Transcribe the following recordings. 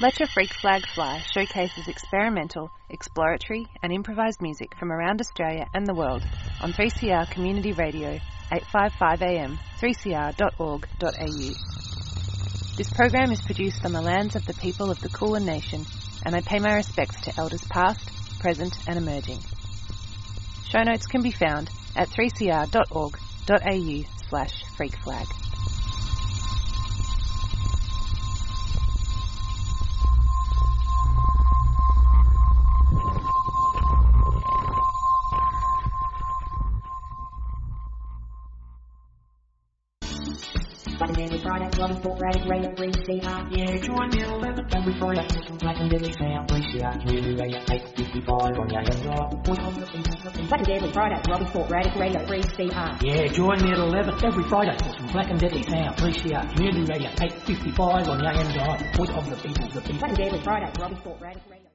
Let Your Freak Flag Fly showcases experimental, exploratory, and improvised music from around Australia and the world on 3CR Community Radio, 855 AM, 3cr.org.au. This program is produced on the lands of the people of the Kulin Nation, and I pay my respects to elders past, present, and emerging. Show notes can be found at 3cr.org.au slash freakflag. Friday, Love Sport Radio, Radio 3CR. Yeah, join me at 11 every Friday. Listen Black and Deadly Sound, 3CR Community Radio 855 on your AM dial. Voice of the people, the people. Black and Deadly Friday, Love Sport Radio, Radio 3CR. Yeah, join me at 11 every Friday for some Black and Deadly Sound, 3CR Community Radio 855 on AM dial. Voice of the people, the people. Black and Deadly Friday, Love Sport Radio, Radio.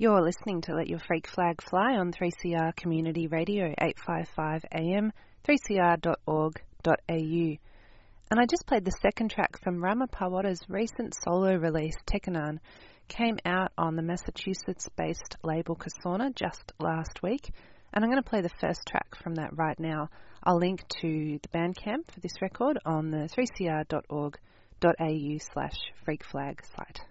You're listening to Let Your Freak Flag Fly on 3CR Community Radio 855 AM, 3cr.org.au. And I just played the second track from Rama Pawada's recent solo release, Tekanan, came out on the Massachusetts-based label Kasona just last week. And I'm going to play the first track from that right now. I'll link to the Bandcamp for this record on the 3cr.org.au slash freakflag site.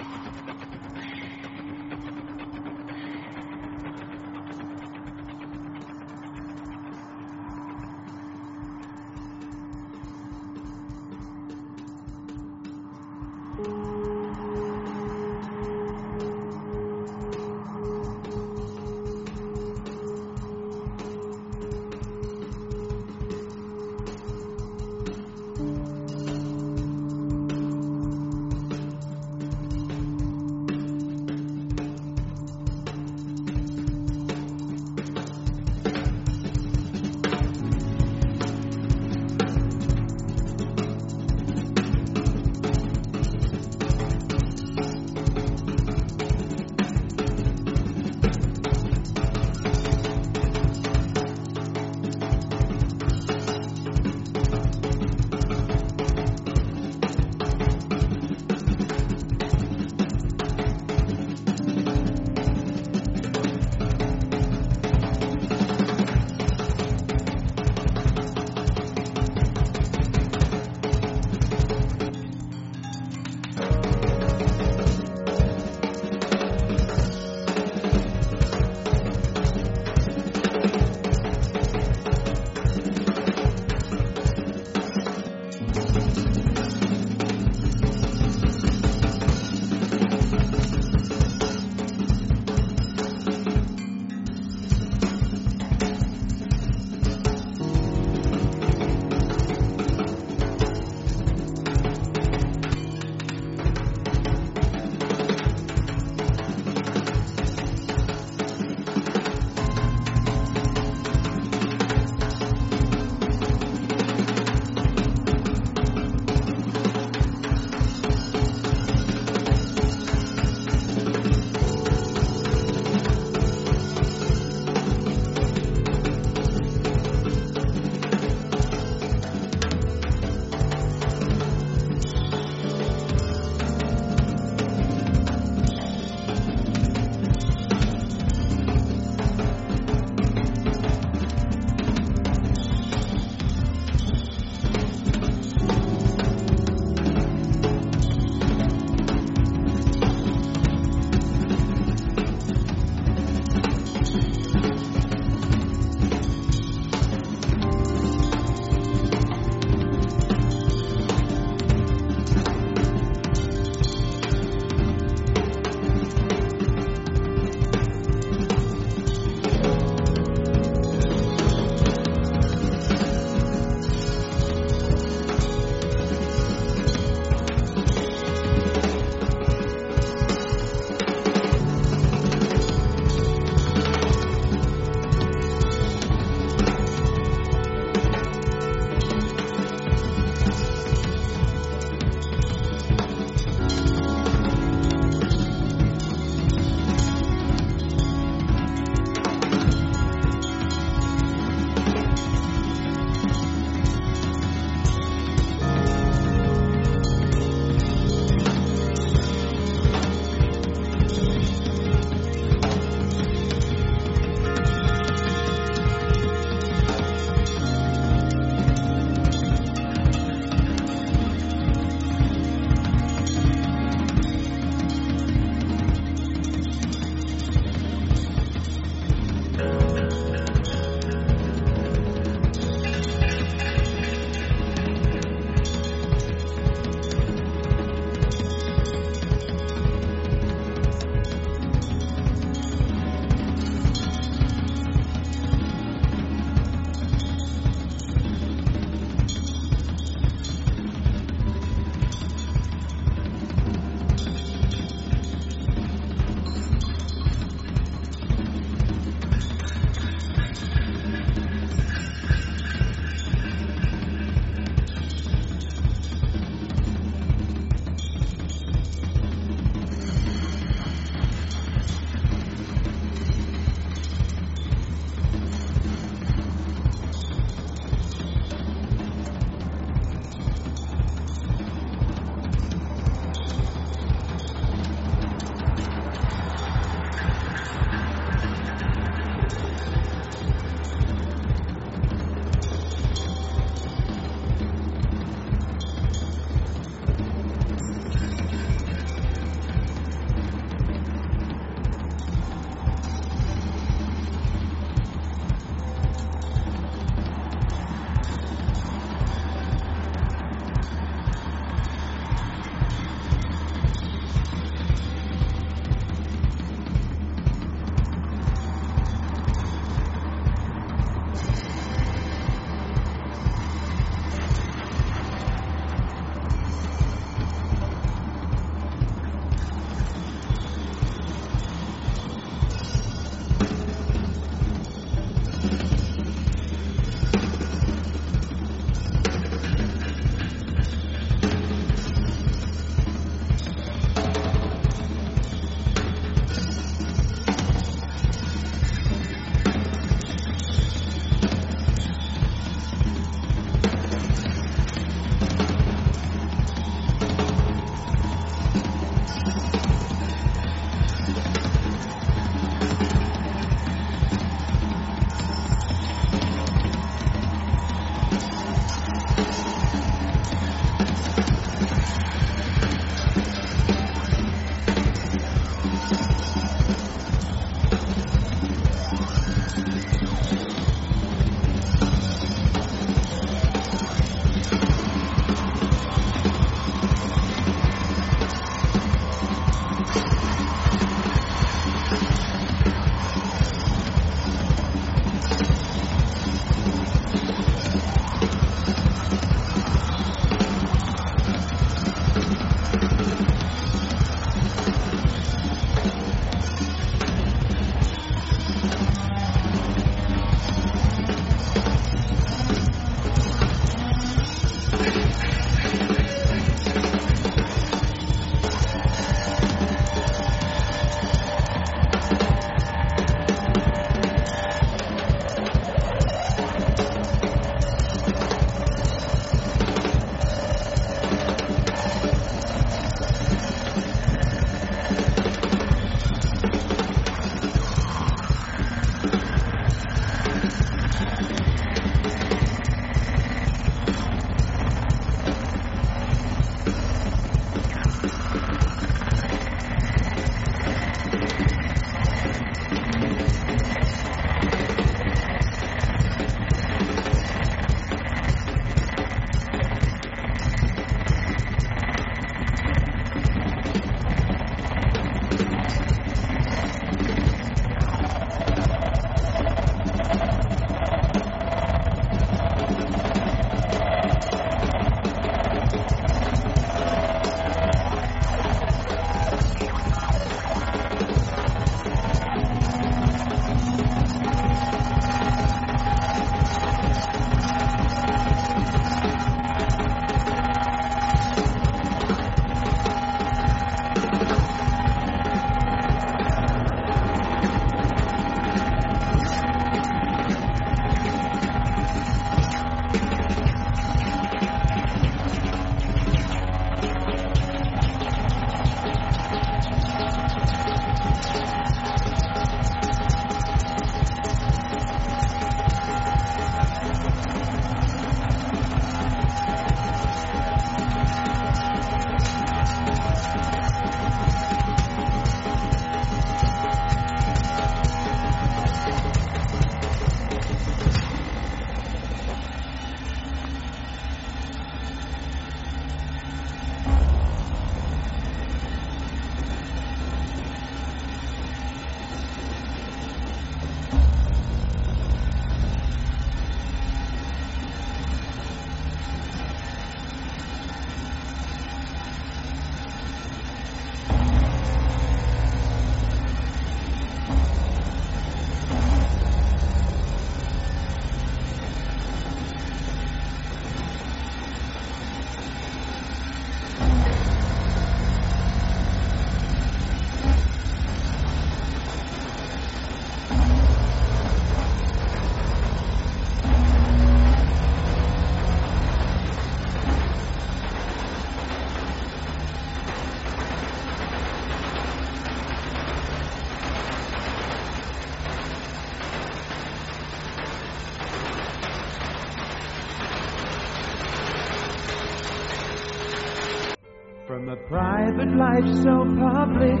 Private life so public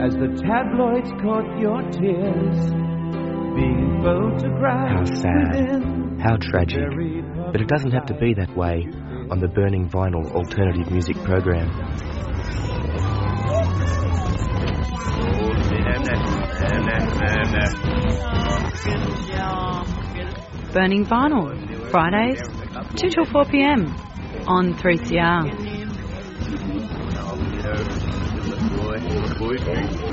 as the tabloids caught your tears being photographed How sad. How tragic. But it doesn't have to be that way on the Burning Vinyl alternative music program. Burning Vinyl, Fridays, 2 till 4 pm on 3CR. 会.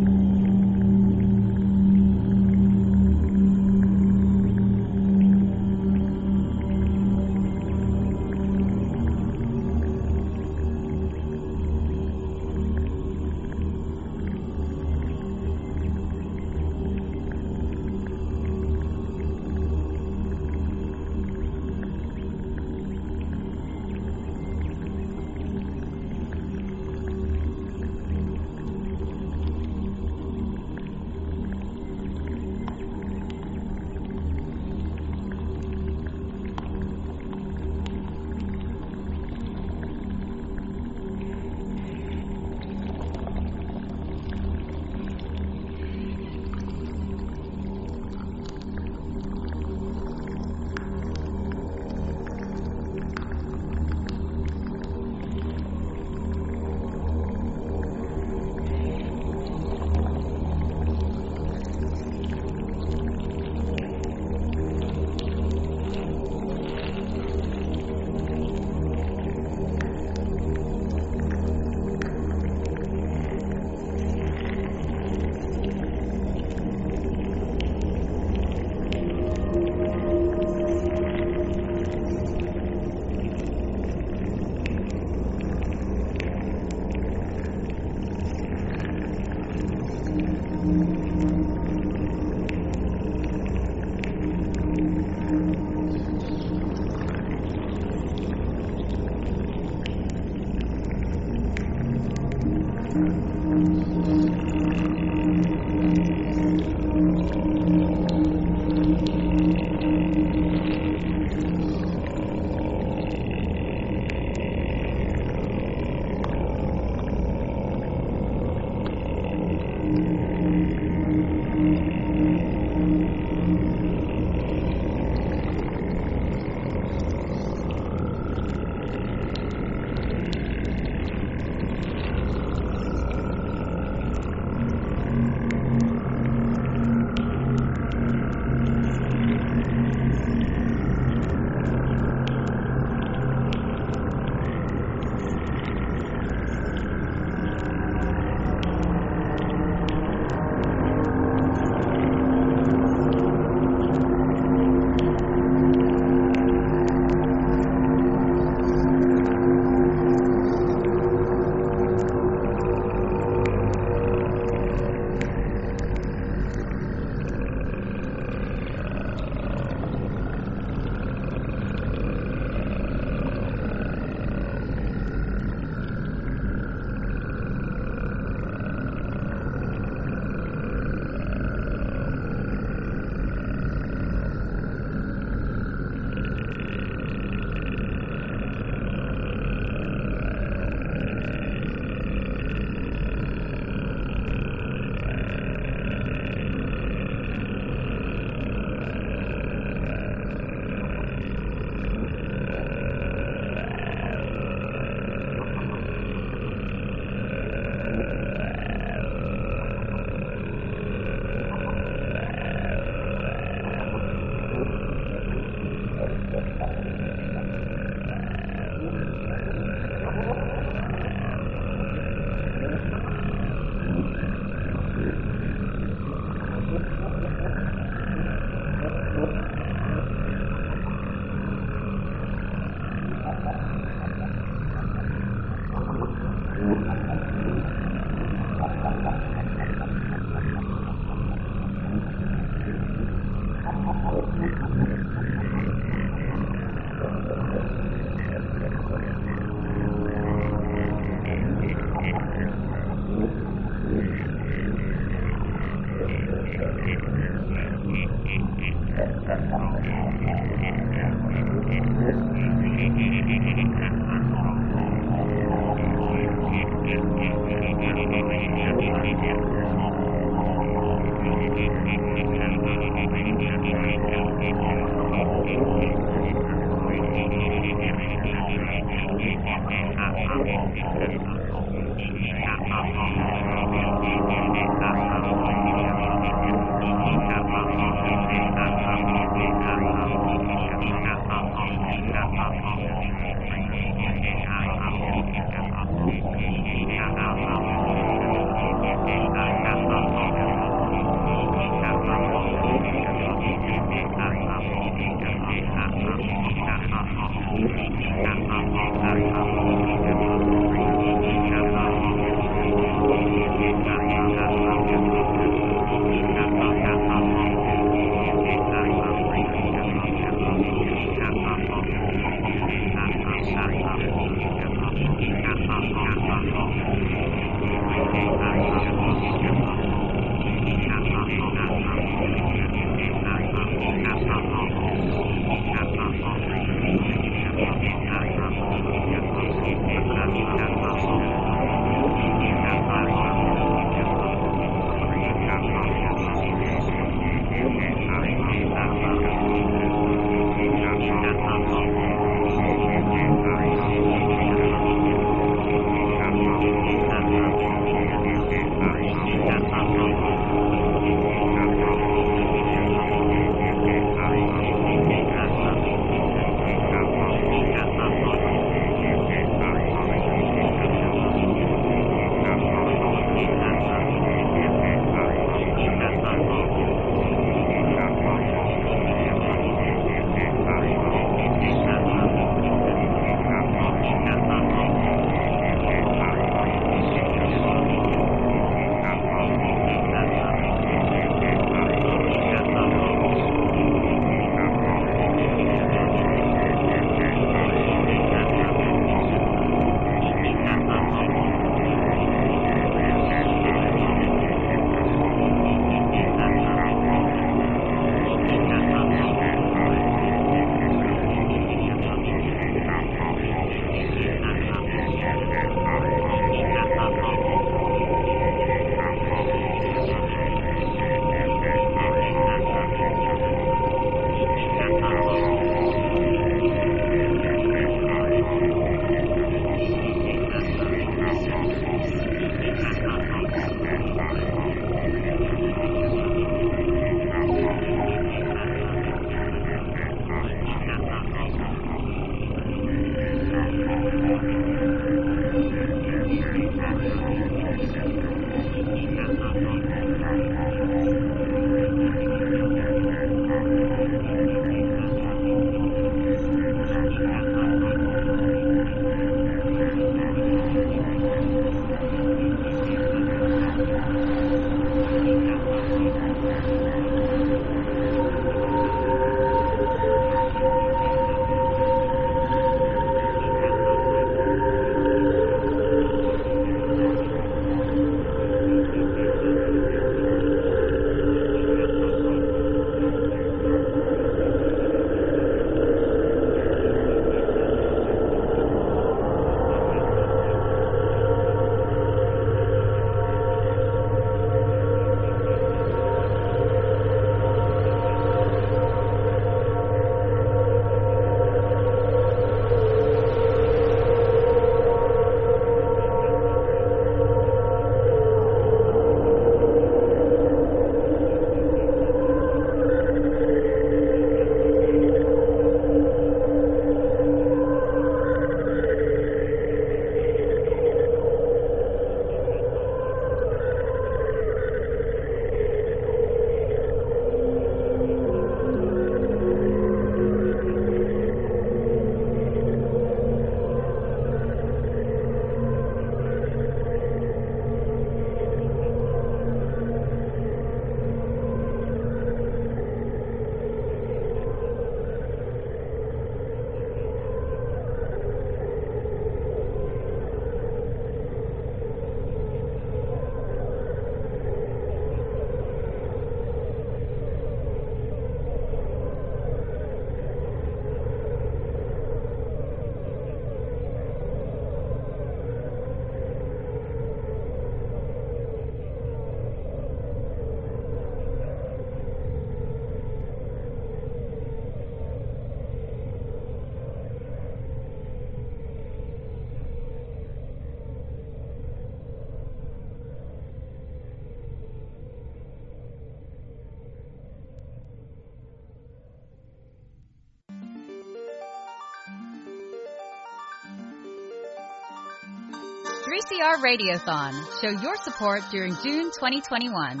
3CR Radiothon. Show your support during June 2021.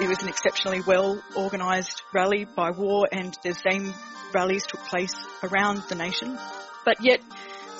It was an exceptionally well organised rally by war and the same rallies took place around the nation. But yet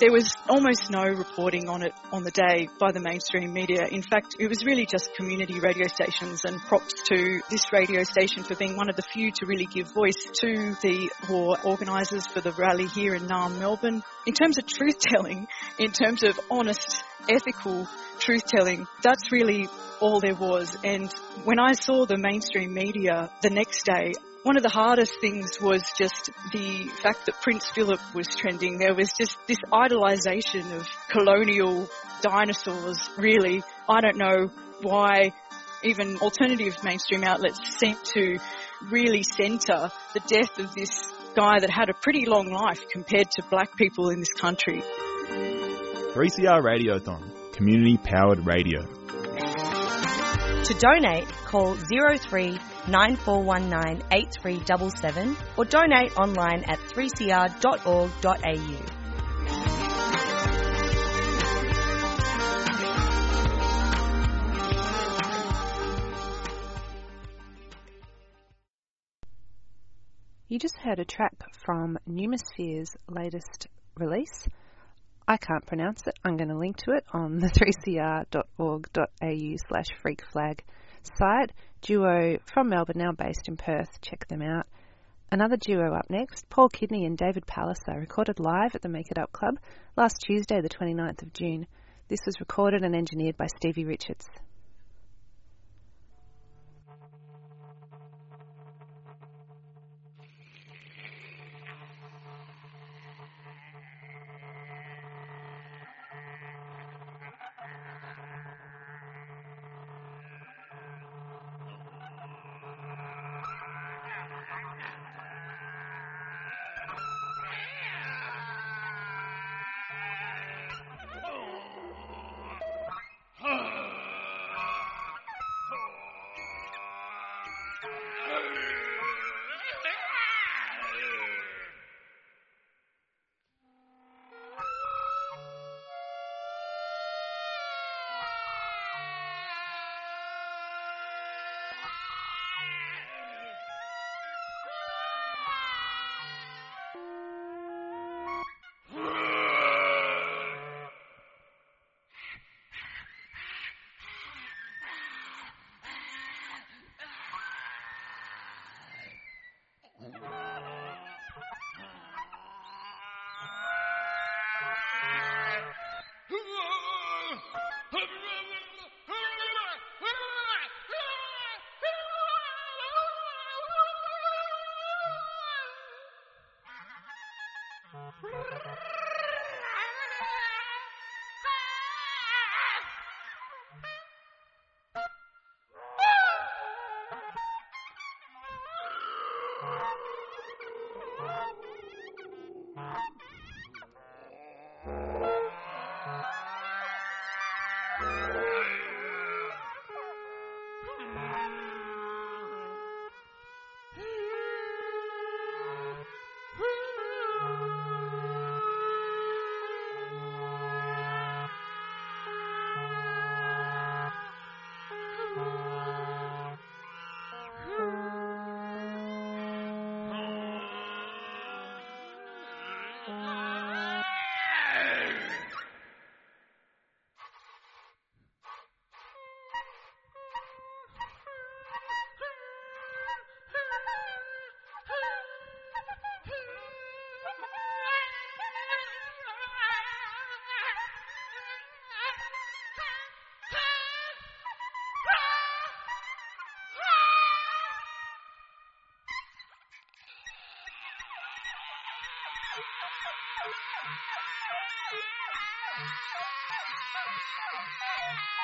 there was almost no reporting on it on the day by the mainstream media. In fact, it was really just community radio stations and props to this radio station for being one of the few to really give voice to the war organisers for the rally here in Naarm, Melbourne. In terms of truth telling, in terms of honest, ethical truth telling, that's really all there was. And when I saw the mainstream media the next day, one of the hardest things was just the fact that Prince Philip was trending. There was just this idolization of colonial dinosaurs, really. I don't know why even alternative mainstream outlets seem to really centre the death of this guy that had a pretty long life compared to black people in this country. 3CR Radiothon, community powered radio. To donate, call 03 9419 8377 or donate online at 3cr.org.au. You just heard a track from Numosphere's latest release. I can't pronounce it. I'm going to link to it on the 3cr.org.au slash freakflag site. Duo from Melbourne, now based in Perth. Check them out. Another duo up next, Paul Kidney and David Palliser, recorded live at the Make It Up Club last Tuesday, the 29th of June. This was recorded and engineered by Stevie Richards. Oh, my God.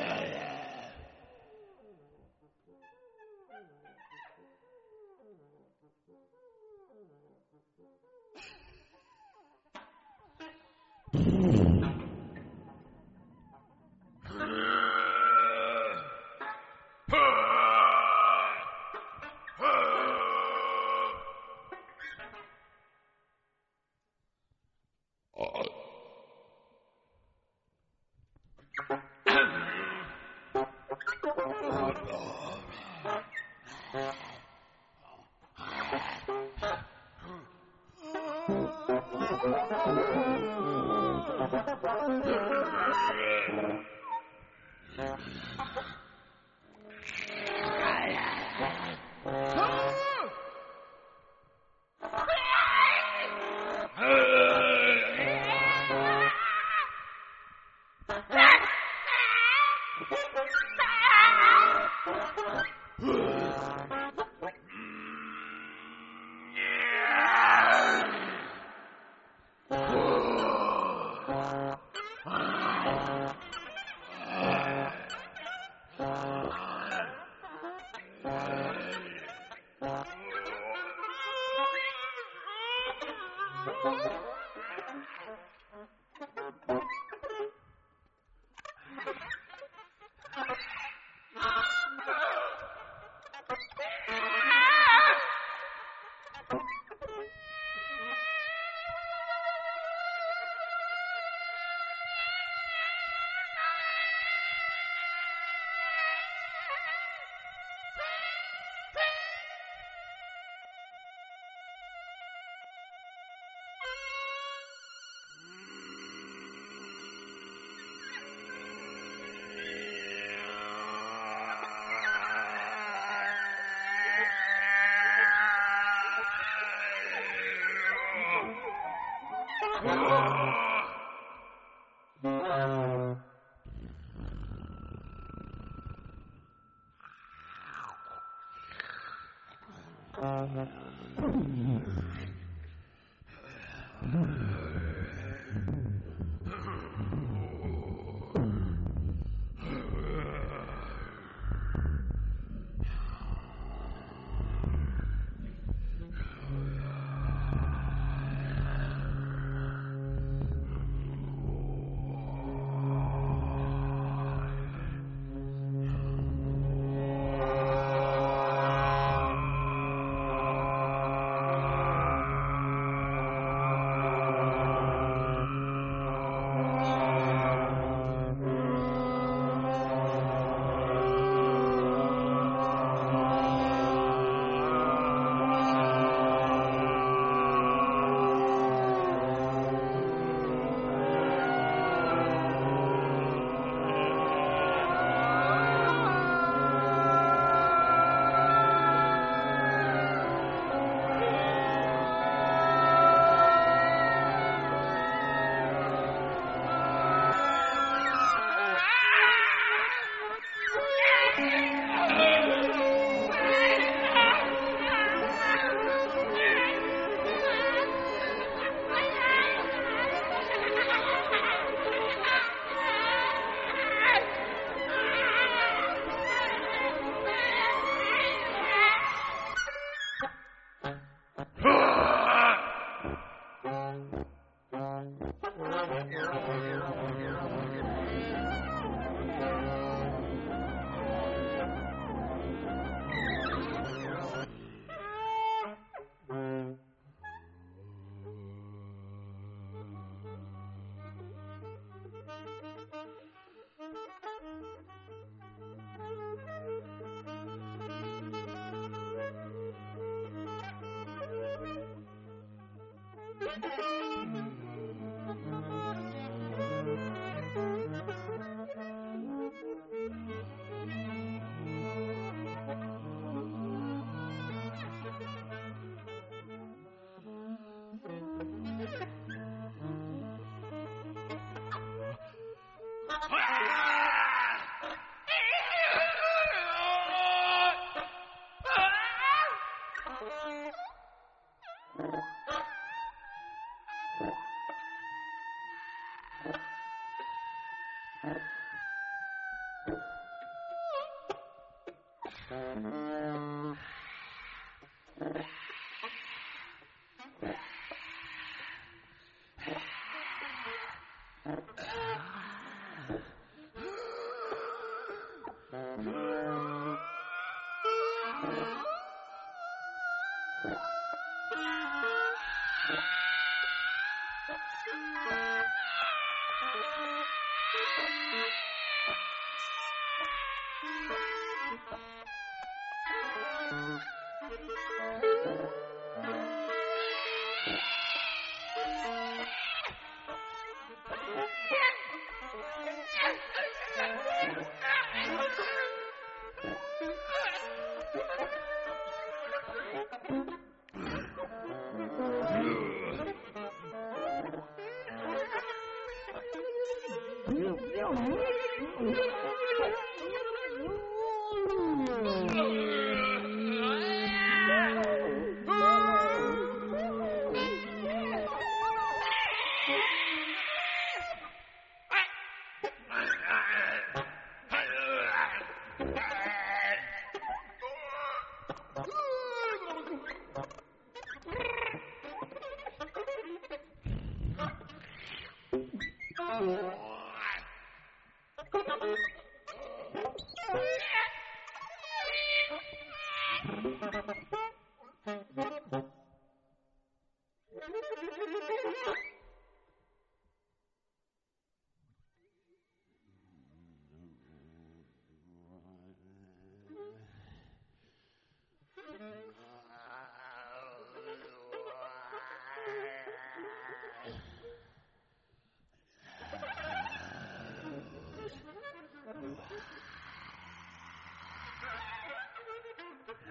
Ah.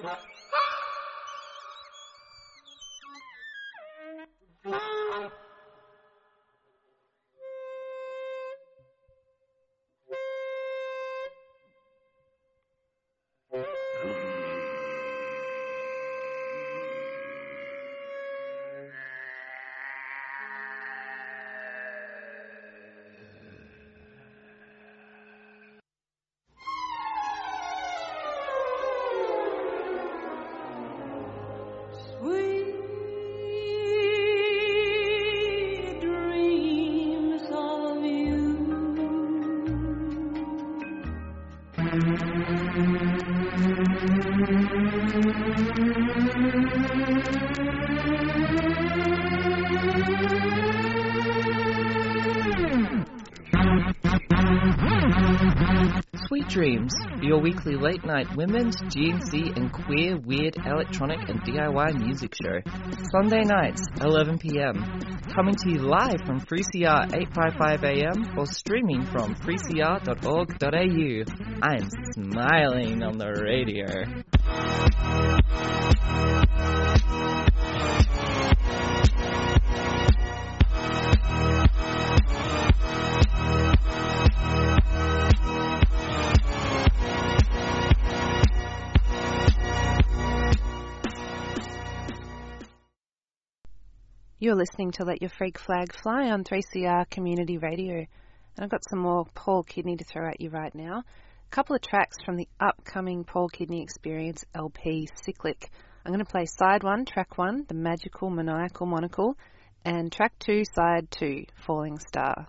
Sweet Dreams, your weekly late night women's, GNC, and queer, weird, electronic, and DIY music show. Sunday nights, 11 pm. Coming to you live from 3CR 855 am or streaming from 3cr.org.au. I'm smiling on the radio. You're listening to Let Your Freak Flag Fly on 3CR Community Radio. And I've got some more Paul Kidney to throw at you right now. A couple of tracks from the upcoming Paul Kidney Experience LP, Cyclic. I'm going to play side one, track one, The Magical Maniacal Monocle, and track two, side two, Falling Star.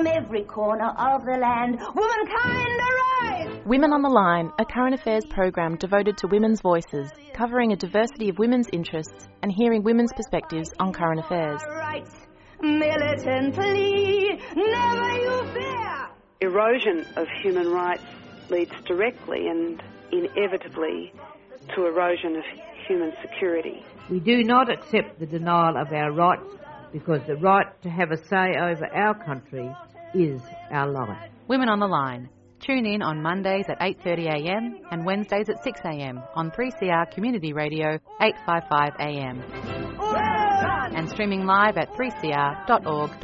From every corner of the land. Womankind arise! Women on the Line, a current affairs program devoted to women's voices, covering a diversity of women's interests and hearing women's perspectives on current affairs. Rights, militantly, never you fear! Erosion of human rights leads directly and inevitably to erosion of human security. We do not accept the denial of our rights because the right to have a say over our country is our life. Women on the Line. Tune in on Mondays at 8.30am and Wednesdays at 6am on 3CR Community Radio 855am. And streaming live at 3cr.org.au.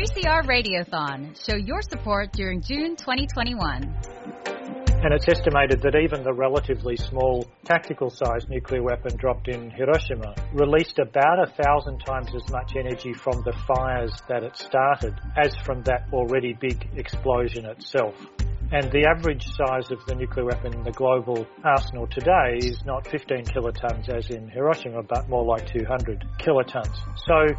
3CR Radiothon. Show your support during June 2021. And it's estimated that even the relatively small tactical sized nuclear weapon dropped in Hiroshima released about a thousand times as much energy from the fires that it started as from that already big explosion itself. And the average size of the nuclear weapon in the global arsenal today is not 15 kilotons as in Hiroshima, but more like 200 kilotons. So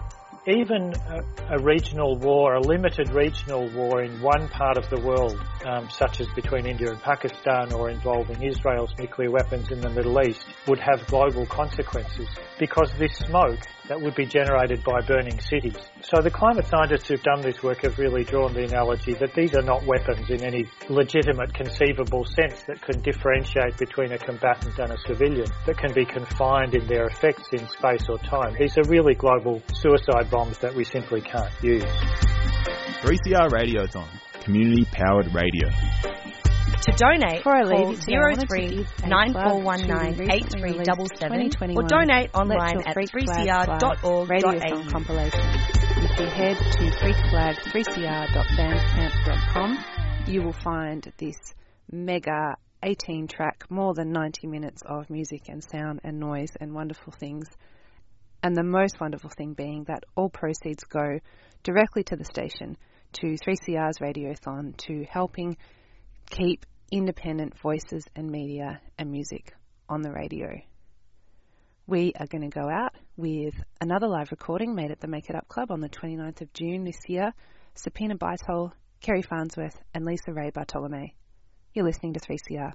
even a, a, regional war, a limited regional war in one part of the world, um, such as between India and Pakistan or involving Israel's nuclear weapons in the Middle East, would have global consequences. Because this smoke that would be generated by burning cities. So the climate scientists who've done this work have really drawn the analogy that these are not weapons in any legitimate conceivable sense that can differentiate between a combatant and a civilian, that can be confined in their effects in space or time. These are really global suicide bombs that we simply can't use. 3CR Radiothon, community powered radio. To donate, call 03 9419 8377 or donate online at 3cr.org.au. Radiothon compilation. If you head to freakflag3cr.bandcamp.com, you will find this mega 18 track, more than 90 minutes of music and sound and noise and wonderful things. And the most wonderful thing being that all proceeds go directly to the station, to 3CR's Radiothon, to helping keep independent voices and media and music on the radio. We are going to go out with another live recording made at the Make It Up Club on the 29th of June this year. Sapina Bytol, Kerry Farnsworth, and Lisa Ray Bartolome. You're listening to 3CR.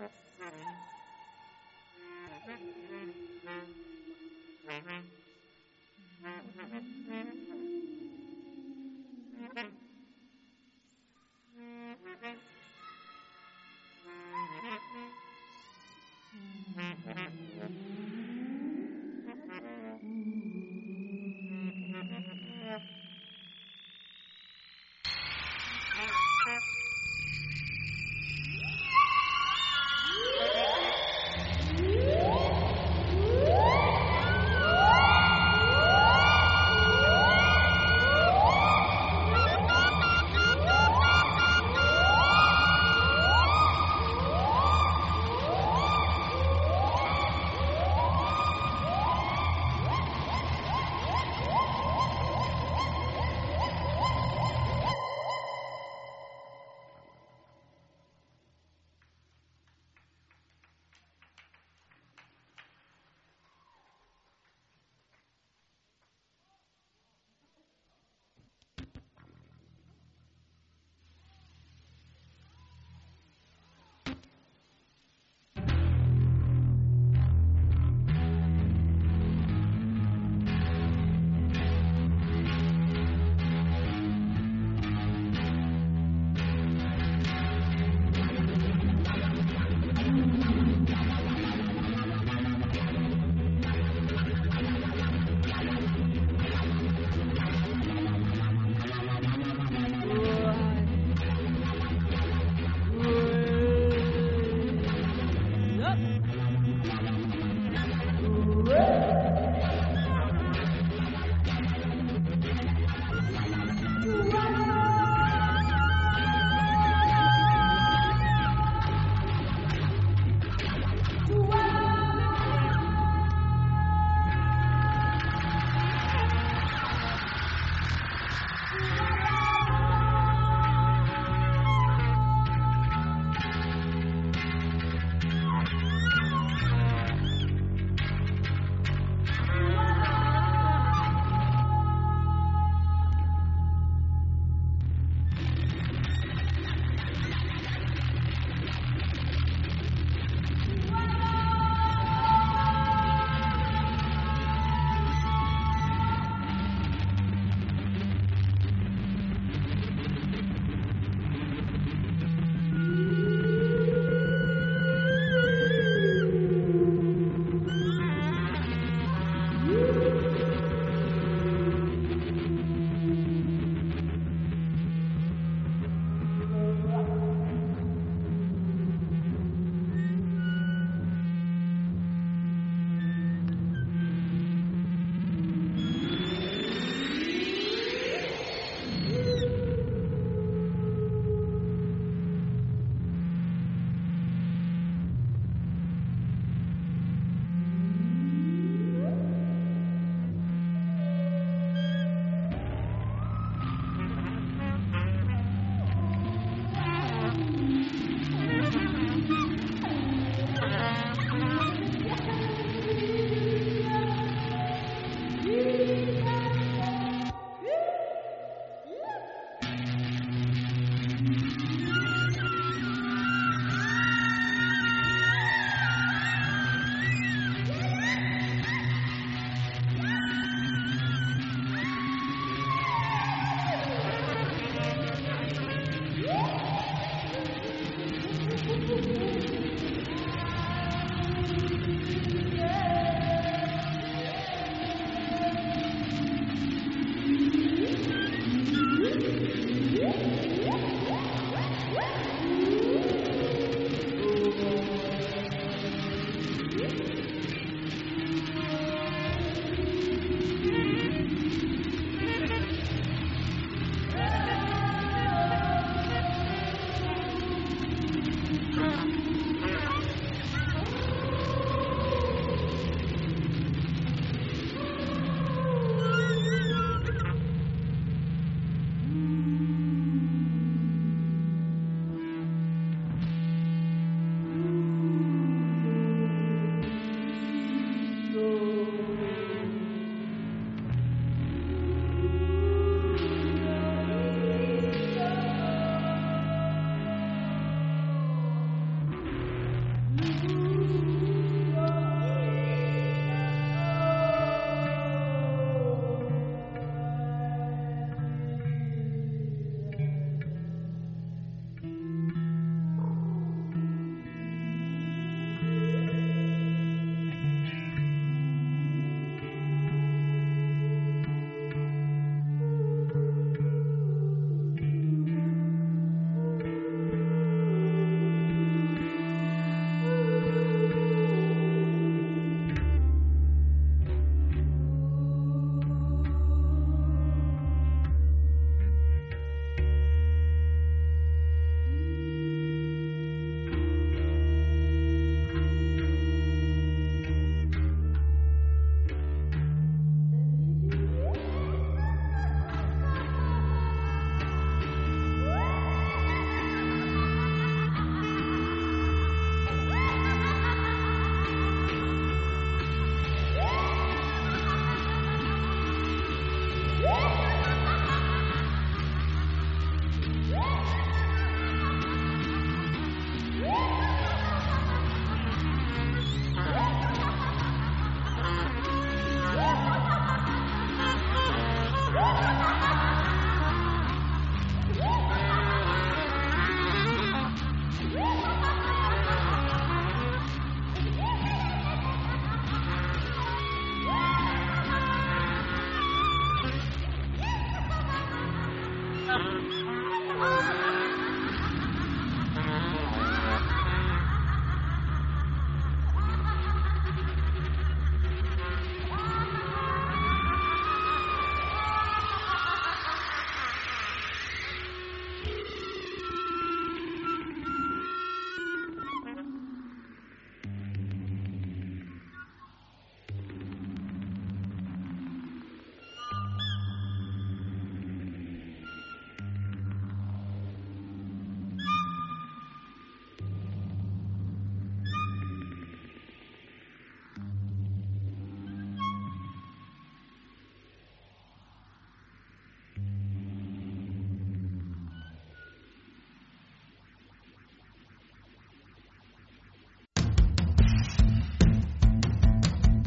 Thank you.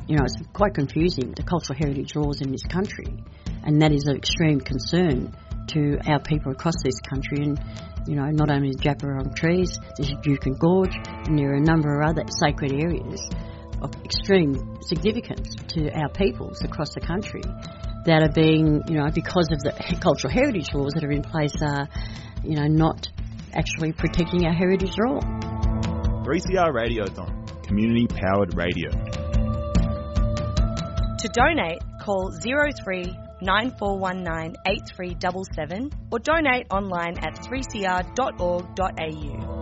You know, it's quite confusing, the cultural heritage laws in this country. And that is of extreme concern to our people across this country. And, you know, not only the Djabwurrung trees, there's Juukan Gorge, and there are a number of other sacred areas of extreme significance to our peoples across the country that are being, you know, because of the cultural heritage laws that are in place, are, you know, not actually protecting our heritage at all. 3CR Radiothon, community powered radio. To donate, call 03 9419 8377 or donate online at 3cr.org.au.